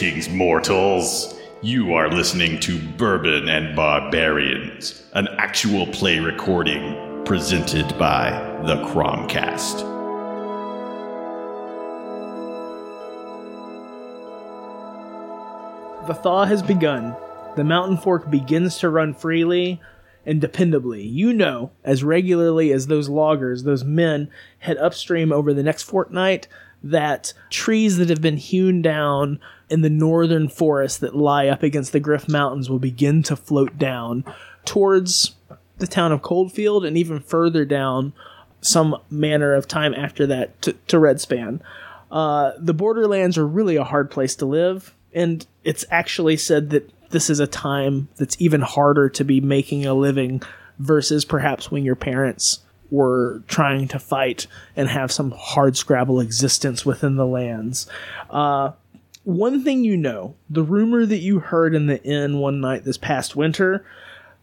Greetings, mortals. You are listening to Bourbon and Barbarians, an actual play recording presented by the Cromcast. The thaw has begun. The mountain fork begins to run freely and dependably. You know, as regularly as those loggers, those men, head upstream over the next fortnight, that trees that have been hewn down in the northern forests that lie up against the Griff Mountains will begin to float down towards the town of Coldfield and even further down some manner of time after that to, to Redspan. Uh, the borderlands are really a hard place to live, and it's actually said that this is a time that's even harder to be making a living versus perhaps when your parents were trying to fight and have some hard scrabble existence within the lands. Uh, one thing you know, the rumor that you heard in the inn one night this past winter,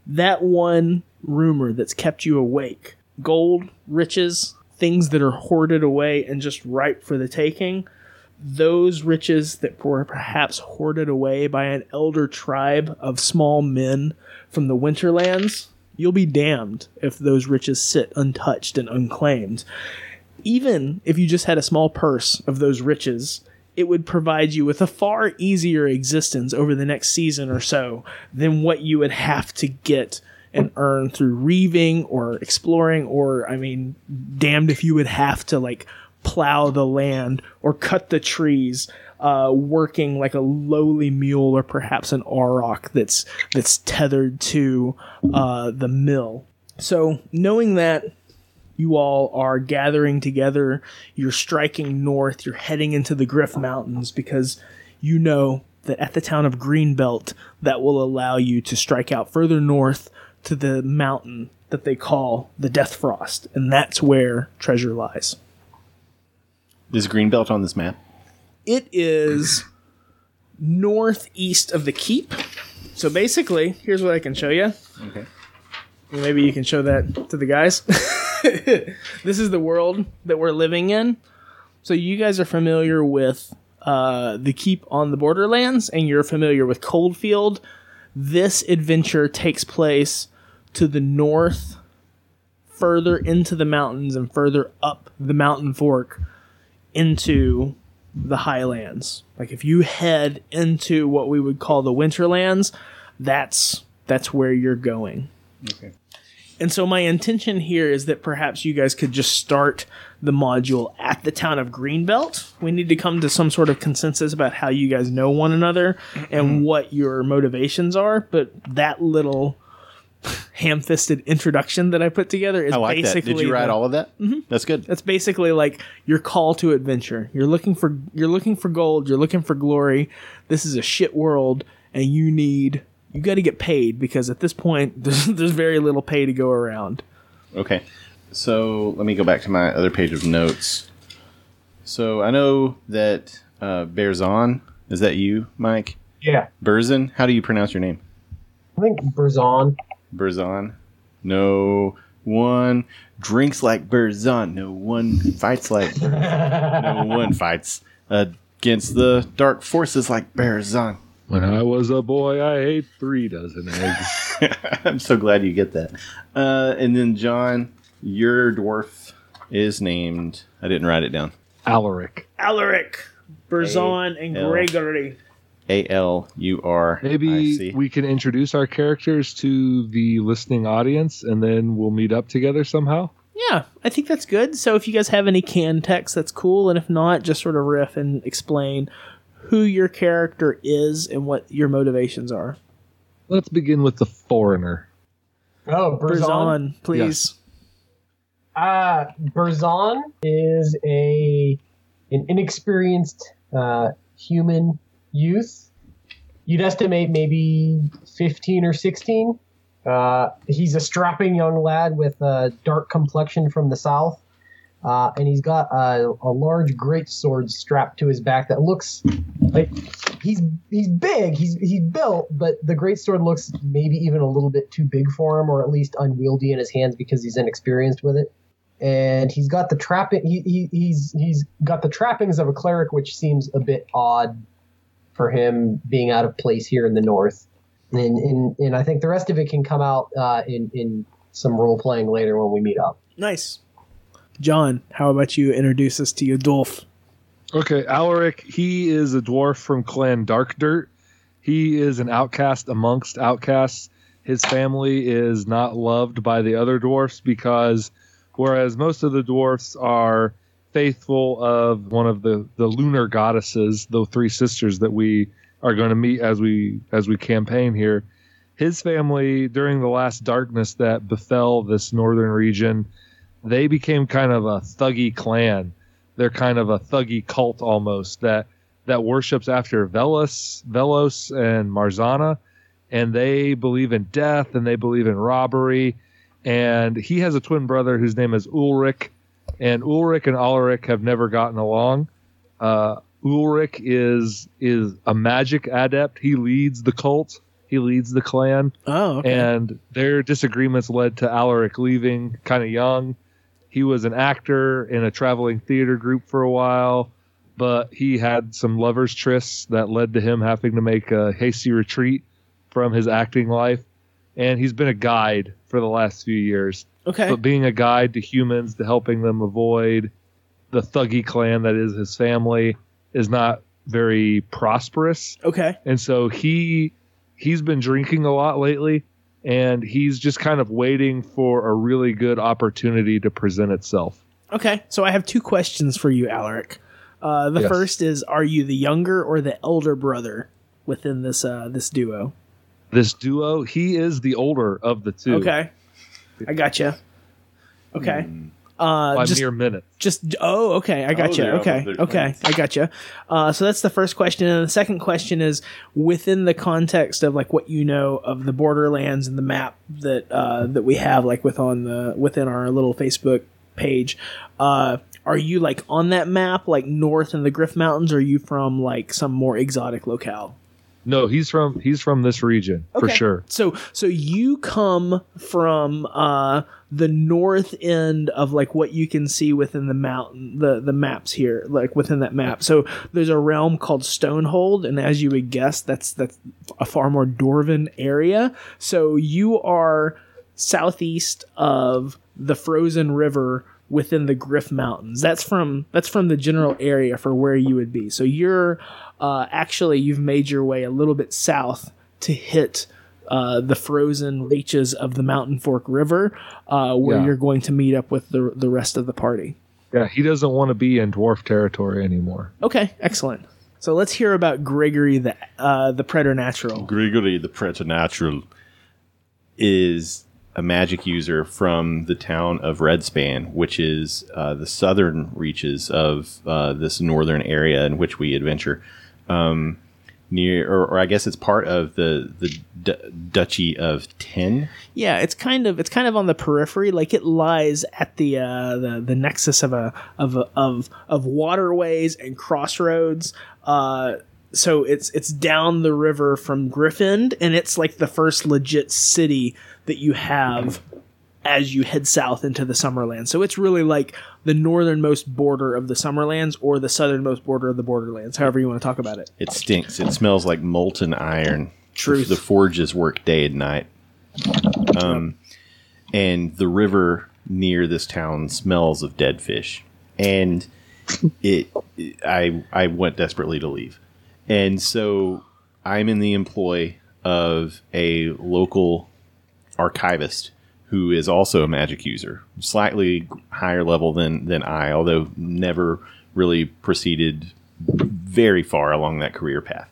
that one rumor that's kept you awake gold, riches, things that are hoarded away and just ripe for the taking. Those riches that were perhaps hoarded away by an elder tribe of small men from the Winterlands, you'll be damned if those riches sit untouched and unclaimed. Even if you just had a small purse of those riches, it would provide you with a far easier existence over the next season or so than what you would have to get and earn through reaving or exploring or I mean damned if you would have to like plow the land or cut the trees uh, working like a lowly mule or perhaps an auroch that's that's tethered to uh, the mill. So knowing that you all are gathering together, you're striking north, you're heading into the Griff Mountains because you know that at the town of Greenbelt that will allow you to strike out further north to the mountain that they call the Death Frost, and that's where treasure lies. Is Greenbelt on this map? It is northeast of the keep. So basically, here's what I can show you. Okay. Maybe you can show that to the guys. this is the world that we're living in. So you guys are familiar with uh, the keep on the Borderlands, and you're familiar with Coldfield. This adventure takes place to the north, further into the mountains, and further up the mountain fork into the highlands. Like if you head into what we would call the winterlands, that's that's where you're going. Okay. And so my intention here is that perhaps you guys could just start the module at the town of Greenbelt. We need to come to some sort of consensus about how you guys know one another and mm-hmm. what your motivations are, but that little ham-fisted introduction that I put together is I like that. basically Did you write the- all of that? Mm-hmm. That's good. that's basically like your call to adventure. You're looking for you're looking for gold, you're looking for glory. This is a shit world and you need you got to get paid because at this point there's, there's very little pay to go around. Okay. So let me go back to my other page of notes. So I know that uh, Bearzon, is that you, Mike? Yeah, Berzon? How do you pronounce your name? I think Berzon. Berzon. No one drinks like Berzon. No one fights like Berzon. no one fights against the dark forces like Berzon. When I was a boy, I ate three dozen eggs. I'm so glad you get that. Uh, and then John, your dwarf is named. I didn't write it down. Alaric. Alaric, Berzon, and Gregory. A L U R. I Maybe we can introduce our characters to the listening audience and then we'll meet up together somehow. Yeah, I think that's good. So if you guys have any canned text, that's cool. And if not, just sort of riff and explain who your character is and what your motivations are. Let's begin with the foreigner. Oh, Berzon. Berzon, please. Uh, Berzon is a an inexperienced uh, human youth. You'd estimate maybe 15 or 16. Uh, he's a strapping young lad with a dark complexion from the south. Uh, and he's got a, a large great sword strapped to his back that looks like he's he's big, he's he's built, but the great sword looks maybe even a little bit too big for him, or at least unwieldy in his hands because he's inexperienced with it. And he's got the trapping he, he he's he's got the trappings of a cleric, which seems a bit odd for him being out of place here in the north. And and, and I think the rest of it can come out uh, in in some role playing later when we meet up. Nice. John, how about you introduce us to your dwarf? Okay, Alaric, he is a dwarf from Clan Dark Dirt. He is an outcast amongst outcasts. His family is not loved by the other dwarfs because, whereas most of the dwarfs are faithful of one of the, the lunar goddesses, the three sisters that we are going to meet as we as we campaign here, his family during the last darkness that befell this northern region, they became kind of a thuggy clan they're kind of a thuggy cult almost that that worships after Velos, Velos and Marzana, and they believe in death and they believe in robbery. And he has a twin brother whose name is Ulrich, and Ulrich and Alaric have never gotten along. Uh, Ulrich is is a magic adept. He leads the cult. He leads the clan Oh, okay. and their disagreements led to Alaric leaving kind of young. He was an actor in a traveling theater group for a while, but he had some lovers' trysts that led to him having to make a hasty retreat from his acting life. And he's been a guide for the last few years. Okay. But being a guide to humans, to helping them avoid the thuggy clan that is his family, is not very prosperous Okay. and so he he's been drinking a lot lately and he's just kind of waiting for a really good opportunity to present itself Okay. So I have two questions for you, Alaric. Uh, the Yes. first is: Are you the younger or the elder brother within this uh, this duo? this duo he is the older of the two Okay. I got gotcha. Okay. Mm. Uh, by just mere minutes Just oh, okay, I got you. they're- okay, they're okay, I got you. Uh, so that's the first question, and the second question is within the context of like what you know of the Borderlands and the map that uh, that we have, like with on the within our little Facebook page. Uh, are you like on that map, like north in the Griff Mountains, or are you from like some more exotic locale? No he's from he's from this region for sure So so you come from uh the north end of like what you can see within the mountain the the maps here like within that map. So there's a realm called Stonehold and as you would guess that's that's a far more dwarven area. So you are southeast of the frozen river within the Griff Mountains. That's from that's from the general area for where you would be. So you're uh, actually you've made your way a little bit south to hit uh, the frozen reaches of the Mountain Fork River, uh, where Yeah. you're going to meet up with the the rest of the party. yeah he doesn't want to be in dwarf territory anymore Okay, excellent. So let's hear about Gregory the uh, the preternatural. Gregory the Preternatural is a magic user from the town of Redspan, which is uh, the southern reaches of uh, this northern area in which we adventure. Um, near, or, or I guess it's part of the the D- Duchy of Tenh. Yeah, it's kind of it's kind of on the periphery, like it lies at the uh, the the nexus of a of a, of of waterways and crossroads. Uh, so it's it's down the river from Griffin, and it's like the first legit city that you have as you head south into the Summerlands. So it's really like the northernmost border of the Summerlands or the southernmost border of the Borderlands, however you want to talk about it. It stinks. It smells like molten iron. Truth. The forges work day and night. Um, and the river near this town smells of dead fish. And it, I, I went desperately to leave. And so I'm in the employ of a local archivist who is also a magic user, slightly higher level than than I, although never really proceeded very far along that career path.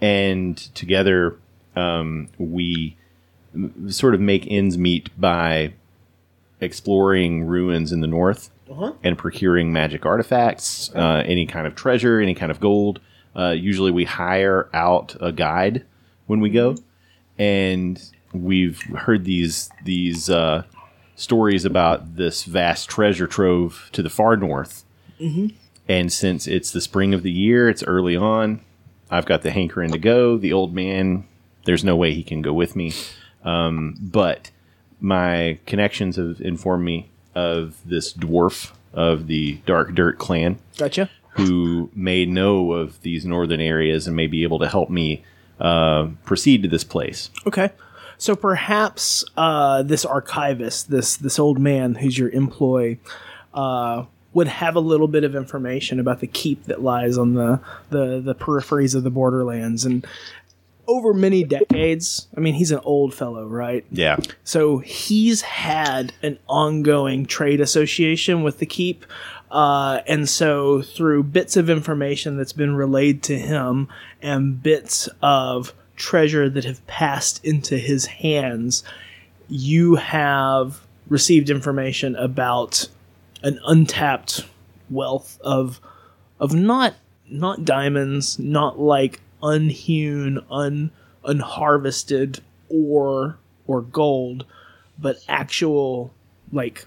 And together, um, we sort of make ends meet by exploring ruins in the north and procuring magic artifacts, uh, any kind of treasure, any kind of gold. Uh, usually, we hire out a guide when we go, and we've heard these these uh, stories about this vast treasure trove to the far north. And since it's the spring of the year, it's early on. I've got the hankering to go. The old man, there's no way he can go with me. Um, but my connections have informed me of this dwarf of the Dark Dirt clan Gotcha. who may know of these northern areas and may be able to help me uh, proceed to this place. Okay. So perhaps uh, this archivist, this this old man who's your employee, uh, would have a little bit of information about the keep that lies on the, the the peripheries of the borderlands and over many decades. I mean, he's an old fellow, right? Yeah. So he's had an ongoing trade association with the keep. Uh, and so, through bits of information that's been relayed to him and bits of treasure that have passed into his hands, you have received information about an untapped wealth of of not not diamonds, not like unhewn, un unharvested ore or gold, but actual like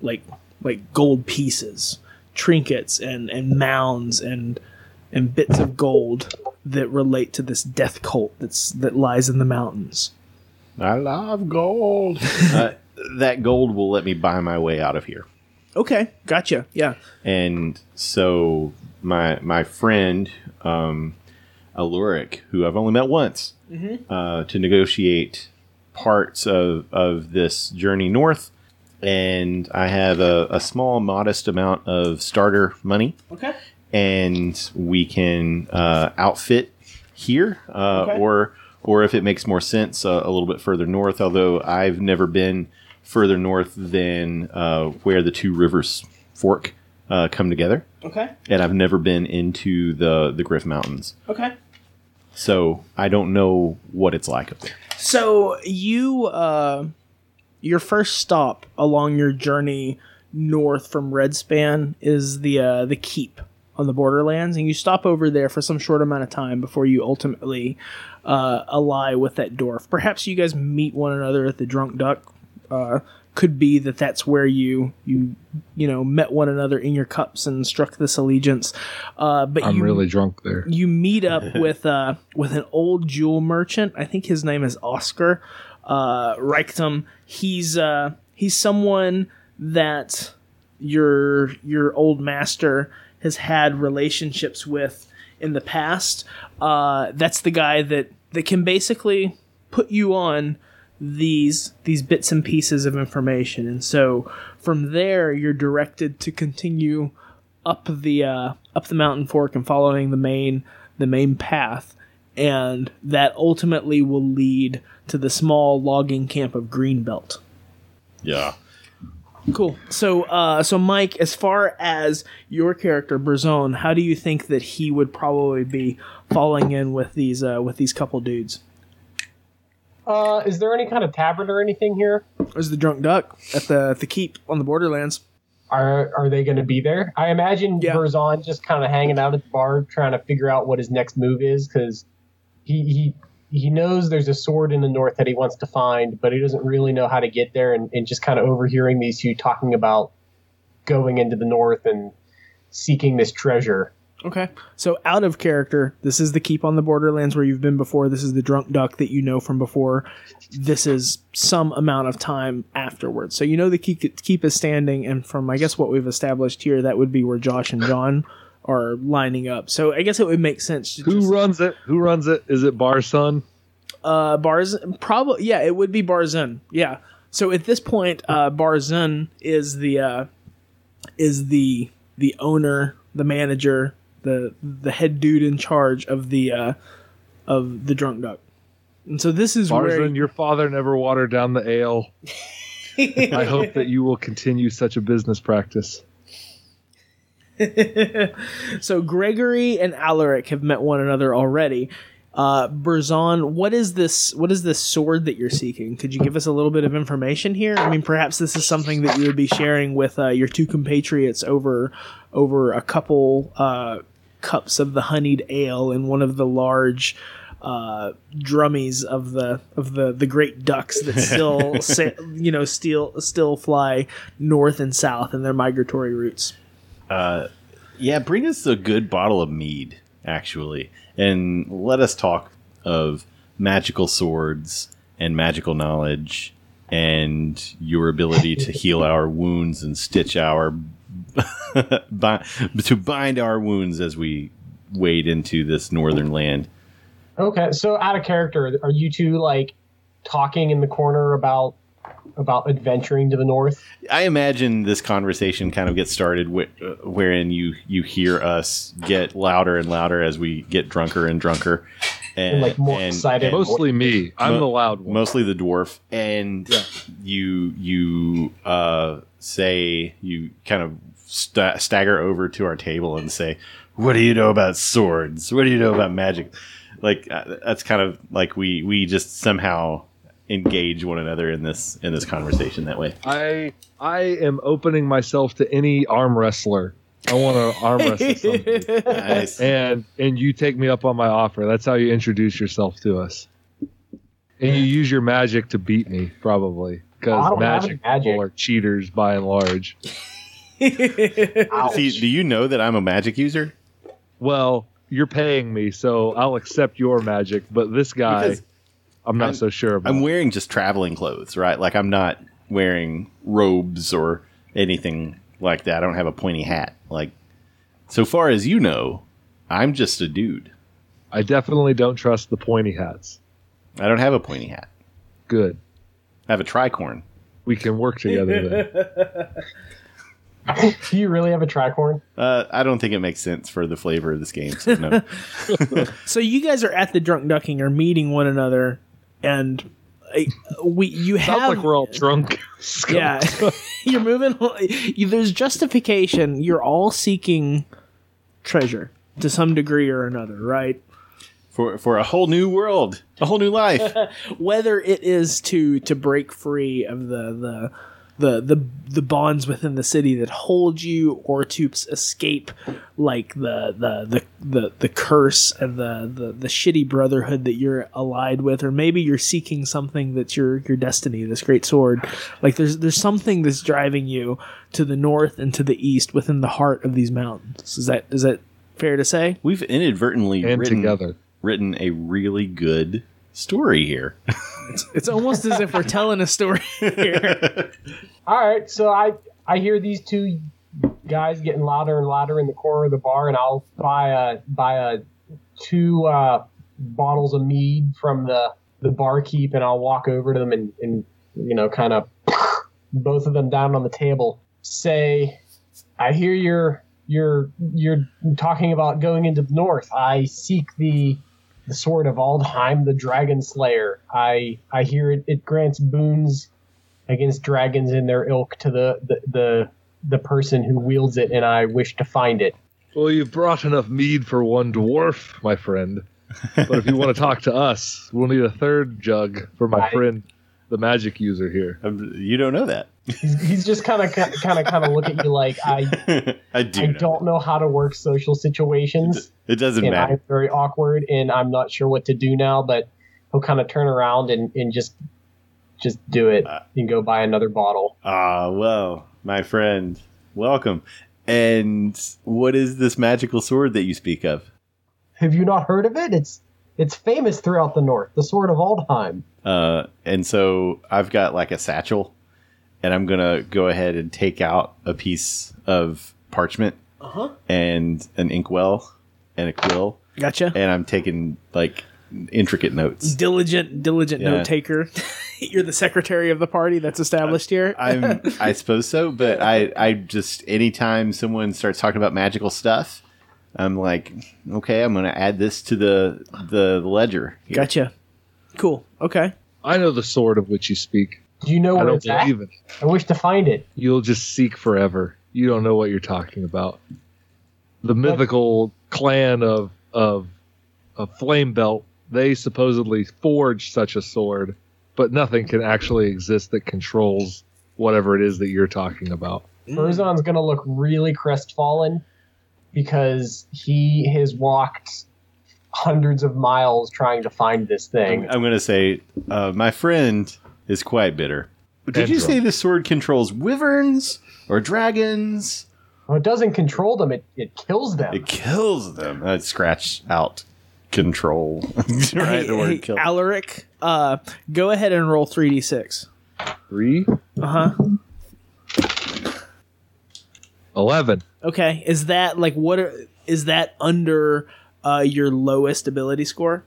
like like gold pieces, trinkets and and mounds and and bits of gold that relate to this death cult that's that lies in the mountains. I love gold. uh, that gold will let me buy my way out of here. Okay, gotcha. Yeah. And so my my friend um, Aluric, who I've only met once, uh, to negotiate parts of of this journey north, and I have a, a small, modest amount of starter money, Okay. And we can uh, outfit here, uh, Okay. or or if it makes more sense, uh, a little bit further north. Although I've never been further north than uh, where the two rivers fork uh, come together, Okay. and I've never been into the the Griff Mountains, Okay. so I don't know what it's like up there. So you, uh, your first stop along your journey north from Redspan is the uh, the keep on the borderlands, and you stop over there for some short amount of time before you ultimately uh, ally with that dwarf. Perhaps you guys meet one another at the Drunk Duck. Uh, could be that that's where you you you know met one another in your cups and struck this allegiance. Uh, but I'm you, really drunk there. you meet up with uh with an old jewel merchant. I think his name is Oscar uh Reichtum. He's uh he's someone that your your old master has had relationships with in the past. Uh that's the guy that that can basically put you on these these bits and pieces of information. And so from there you're directed to continue up the uh, up the mountain fork and following the main the main path, and that ultimately will lead to the small logging camp of Greenbelt. Yeah. Cool. So, uh, so Mike, as far as your character Berzon, how do you think that he would probably be falling in with these uh, with these couple dudes? Uh, is there any kind of tavern or anything here? There's the drunk duck at the at the keep on the borderlands. Are are they going to be there? I imagine Yeah. Berzon just kind of hanging out at the bar, trying to figure out what his next move is, because he he he knows there's a sword in the north that he wants to find, but he doesn't really know how to get there, and, and just kind of overhearing these two talking about going into the north and seeking this treasure. Okay. So out of character, this is the keep on the borderlands where you've been before. This is the drunk duck that you know from before. This is some amount of time afterwards. So you know the keep, keep is standing, and from I guess what we've established here, that would be where Josh and John are lining up. So I guess it would make sense. To Who just, runs it? Who runs it? Is it Bar Son? uh, Bars? Probably yeah, it would be Barzun. Yeah. So at this point, uh, Barzun is the uh, is the the owner, the manager, the the head dude in charge of the uh, of the drunk duck. And so this is where your father never watered down the ale. I hope that you will continue such a business practice. so Gregory and Alaric have met one another already. Uh, Berzon, what is this? What is this sword that you're seeking? Could you give us a little bit of information here? I mean, perhaps this is something that you would be sharing with uh, your two compatriots over over a couple uh, cups of the honeyed ale in one of the large uh, drummies of the of the the great ducks that still sa- you know still still fly north and south in their migratory routes. Uh, yeah, bring us a good bottle of mead, actually, and let us talk of magical swords and magical knowledge and your ability to heal our wounds and stitch our to bind our wounds as we wade into this northern land. Okay, so out of character, are you two like talking in the corner about about adventuring to the north? I imagine this conversation kind of gets started wh- uh, wherein you you hear us get louder and louder as we get drunker and drunker, and, And, like, more excited. Mostly me. I'm Mo- the loud one. mostly the dwarf, and Yeah. you you uh, say you kind of sta stagger over to our table and say, "What do you know about swords? What do you know about magic?" Like uh, that's kind of like we we just somehow engage one another in this in this conversation that way. I I am opening myself to any arm wrestler. I want to arm wrestle somebody. Nice. and and you take me up on my offer. That's how you introduce yourself to us. And you use your magic to beat me, probably, because don't magic, magic. people are cheaters by and large. See, do you know that I'm a magic user? Well, you're paying me, so I'll accept your magic. But this guy, Because I'm not I'm- so sure about. I'm wearing just traveling clothes, right? Like I'm not wearing robes or anything like that. I don't have a pointy hat. Like so far as you know, I'm just a dude. I definitely don't trust the pointy hats. I don't have a pointy hat. Good, I have a tricorn. we can work together then. Do you really have a tricorn? Uh, I don't think it makes sense for the flavor of this game. So no. so you guys are at the drunk ducking, or meeting one another, and uh, we you Sounds have like we're all drunk. yeah. You're moving you, there's justification. You're all seeking treasure to some degree or another right? For for a whole new world, a whole new life. whether it is to to break free of the the the the, the bonds within the city that hold you or to escape like the the the the, the curse and the, the the shitty brotherhood that you're allied with or maybe you're seeking something that's your your destiny this great sword. Like there's there's something that's driving you to the north and to the east within the heart of these mountains. Is that is that fair to say? We've inadvertently and written together. written a really good story here. it's almost as if we're telling a story here All right, so I I hear these two guys getting louder and louder in the corner of the bar, and I'll buy a buy a two uh, bottles of mead from the the barkeep, and I'll walk over to them and, and you know kind of both of them down on the table. Say, I hear you're you're you're talking about going into the north. I seek the the sword of Aldheim, the Dragon Slayer. I I hear it, it grants boons against dragons in their ilk to the, the the the person who wields it, and I wish to find it. Well, you've brought enough mead for one dwarf, my friend. But if you want to talk to us, we'll need a third jug for my Right. friend, the magic user here. Um, You don't know that. He's, he's just kind of kind of kind of look at you like I I do. I know don't know how to work social situations, It doesn't matter. I'm very awkward, and I'm not sure what to do now. But he'll kind of turn around and, and just just do it Uh, and go buy another bottle. Ah, well, my friend, welcome. And what is this magical sword that you speak of? Have you not heard of it? It's it's famous throughout the north. The sword of Aldheim. Uh, and so I've got like a satchel, and I'm gonna go ahead and take out a piece of parchment uh-huh and an inkwell and a quill, gotcha and I'm taking like intricate notes. diligent diligent Yeah. note taker you're the secretary of the party that's established here I'm, I suppose so, but I, I just anytime someone starts talking about magical stuff, I'm like, okay, I'm gonna add this to the the ledger. here. gotcha cool okay I know the sword of which you speak. Do you know I where don't it's at? it. I wish to find it. You'll just seek forever. You don't know what you're talking about. The mythical clan of of of Flame Belt, they supposedly forged such a sword, but nothing can actually exist that controls whatever it is that you're talking about. Berzon's gonna look really crestfallen because he has walked hundreds of miles trying to find this thing. I'm gonna say, uh, my friend is quite bitter. Did you And say this sword controls wyverns or dragons? Well, it doesn't control them; it, it kills them. It kills them. I'd scratch out control. right, the hey, kill. Alaric, uh, go ahead and roll 3d6 Three? uh-huh Eleven. Okay, is that like what are, is that under uh, your lowest ability score?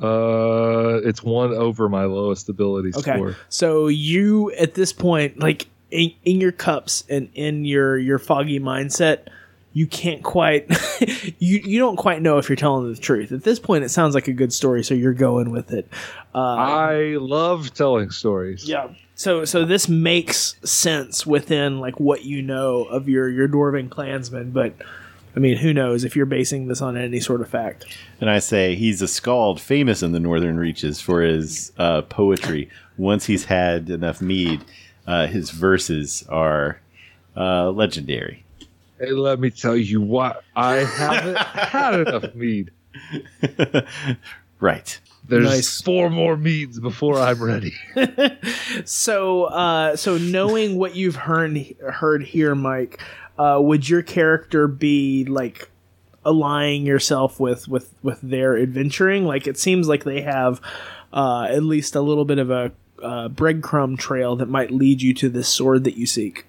Uh, it's one over my lowest ability Okay, score. so you at this point, like in, in your cups and in your your foggy mindset, you can't quite you you don't quite know if you're telling the truth. At this point, it sounds like a good story, so you're going with it. Uh, I love telling stories. Yeah. So so this makes sense within like what you know of your your dwarven clansmen, but I mean, who knows if you're basing this on any sort of fact? And I say he's a skald famous in the northern reaches for his uh, poetry. Once he's had enough mead, uh, his verses are uh, legendary. Hey, let me tell you what. I haven't had enough mead. right. There's Nice. four more meads before I'm ready. So uh, so knowing what you've heard heard here, Mike, uh, would your character be like allying yourself with with with their adventuring? Like it seems like they have uh, at least a little bit of a uh, breadcrumb trail that might lead you to this sword that you seek.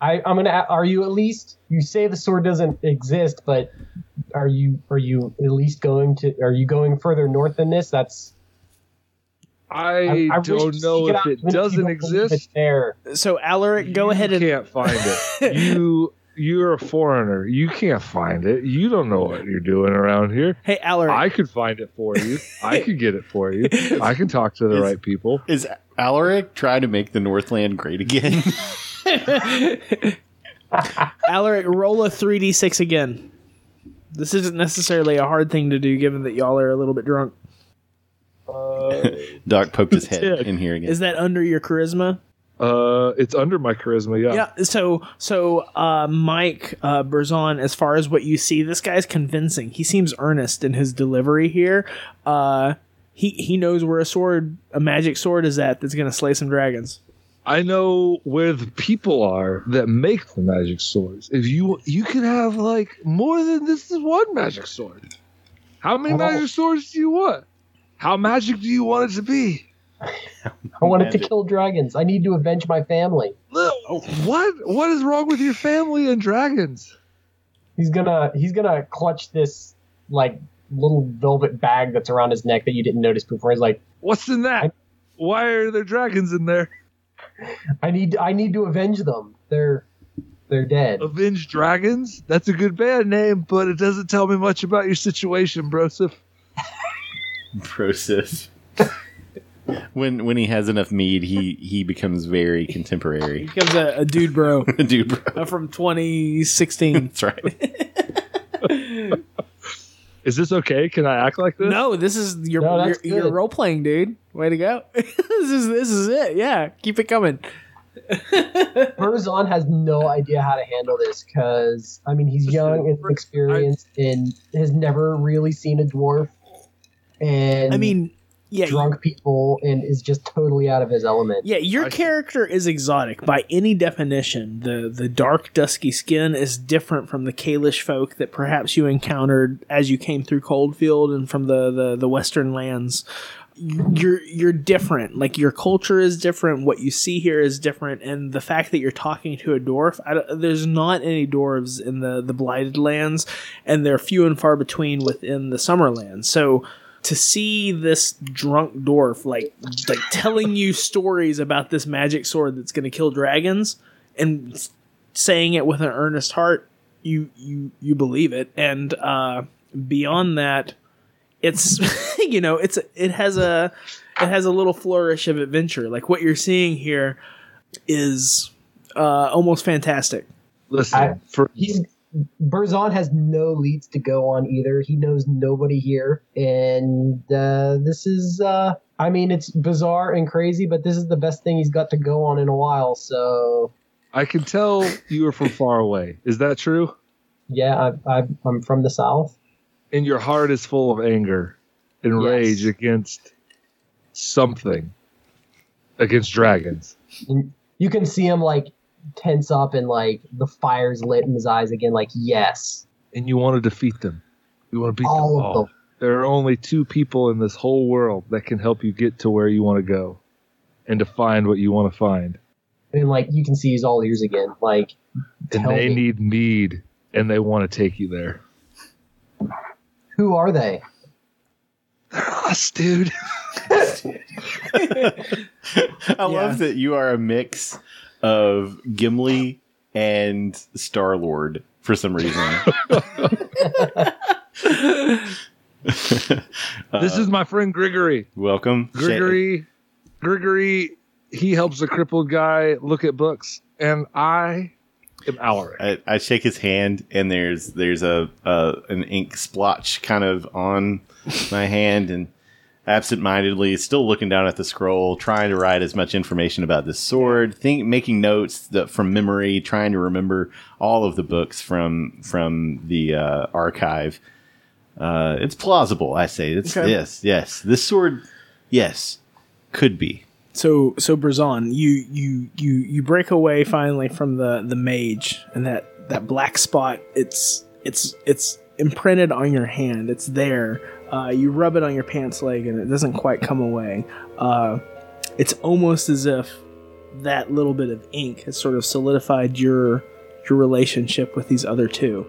I, I'm gonna. Are you at least? You say the sword doesn't exist, but are you? Are you at least going to? Are you going further north than this? That's. I, I wish don't know if it doesn't exist. There. So Alaric, go You ahead and can't find it. you you're a foreigner. You can't find it. You don't know what you're doing around here. hey Alaric. I could find it for you. I could get it for you. I can talk to the Is- right people. Is Alaric trying to make the Northland great again? Alaric, roll a 3d6 again. This isn't necessarily a hard thing to do given that y'all are a little bit drunk. Doc poked his head Did. in here again. Is that under your charisma? Uh, it's under my charisma. Yeah. Yeah. So, so uh, Mike uh, Berzon, as far as what you see, this guy's convincing. He seems earnest in his delivery here. Uh, he he knows where a sword, a magic sword, is at that's going to slay some dragons. I know where the people are that make the magic swords. If you you could have like more than this is one magic sword. How many Oh. magic swords do you want? How magic do you want it to be? I wanted to kill dragons. I need to avenge my family. Lil- What what is wrong with your family and dragons? He's gonna. He's gonna clutch this like little velvet bag that's around his neck that you didn't notice before. He's like, What's in that? Why are there dragons in there? I need. I need to avenge them. They're. They're dead. Avenge Dragons? That's a good band name, but it doesn't tell me much about your situation, Broseph. process. when when he has enough mead, he he becomes very contemporary. He becomes a, a dude bro A Dude, bro. uh, from 2016. That's right. Is this okay? Can I act like this? no, this is your No, your, that's your good. role playing, dude. Way to go. this is this is it. Yeah, keep it coming. Berzon has no idea how to handle this because I mean he's young and inexperienced and has never really seen a dwarf and I mean, yeah, drunk people and is just totally out of his element. Yeah, your I see. character is exotic by any definition. The the dark, dusky skin is different from the Kalish folk that perhaps you encountered as you came through Coldfield and from the, the, the western lands. You're you're different. Like your culture is different. What you see here is different, and the fact that you're talking to a dwarf, I there's not any dwarves in the the blighted lands, and they're few and far between within the Summerlands. So to see this drunk dwarf like like telling you stories about this magic sword that's going to kill dragons and saying it with an earnest heart you you you believe it. And uh beyond that it's you know it's it has a it has a little flourish of adventure. Like what you're seeing here is uh almost fantastic. Listen, I- for He's Berzon has no leads to go on either. He knows nobody here, and uh, this is. Uh, I mean, it's bizarre and crazy, but this is the best thing he's got to go on in a while. So I can tell you are from far away. Is that true? yeah, I, I'm from the south. And your heart is full of anger and Yes. rage against something, against dragons. And you can see him like tense up and like the fire's lit in his eyes again. Like yes, And you want to defeat them. You want to beat all them of all. them. There are only two people in this whole world that can help you get to where you want to go and to find what you want to find. and like you can see he's all ears again. Like, And they me, need mead, and they want to take you there. who are they? They're Us, dude. I love that you are a mix of Gimli and Star Lord for some reason. this is my friend Grigory. Welcome, Sha- Grigory, Grigory, he helps a crippled guy look at books, and I am Alaric. I, I shake his hand, and there's there's a, a an ink splotch kind of on my hand, and absentmindedly, still looking down at the scroll, trying to write as much information about this sword, think making notes that from memory, trying to remember all of the books from from the uh, archive. Uh, it's plausible, I say. It's Okay. yes, yes. This sword, yes, could be. So so Brazon, you you you you break away finally from the the mage and that that black spot. It's it's it's imprinted on your hand. It's there. Uh, you rub it on your pants leg and it doesn't quite come away. Uh, it's almost as if that little bit of ink has sort of solidified your your relationship with these other two.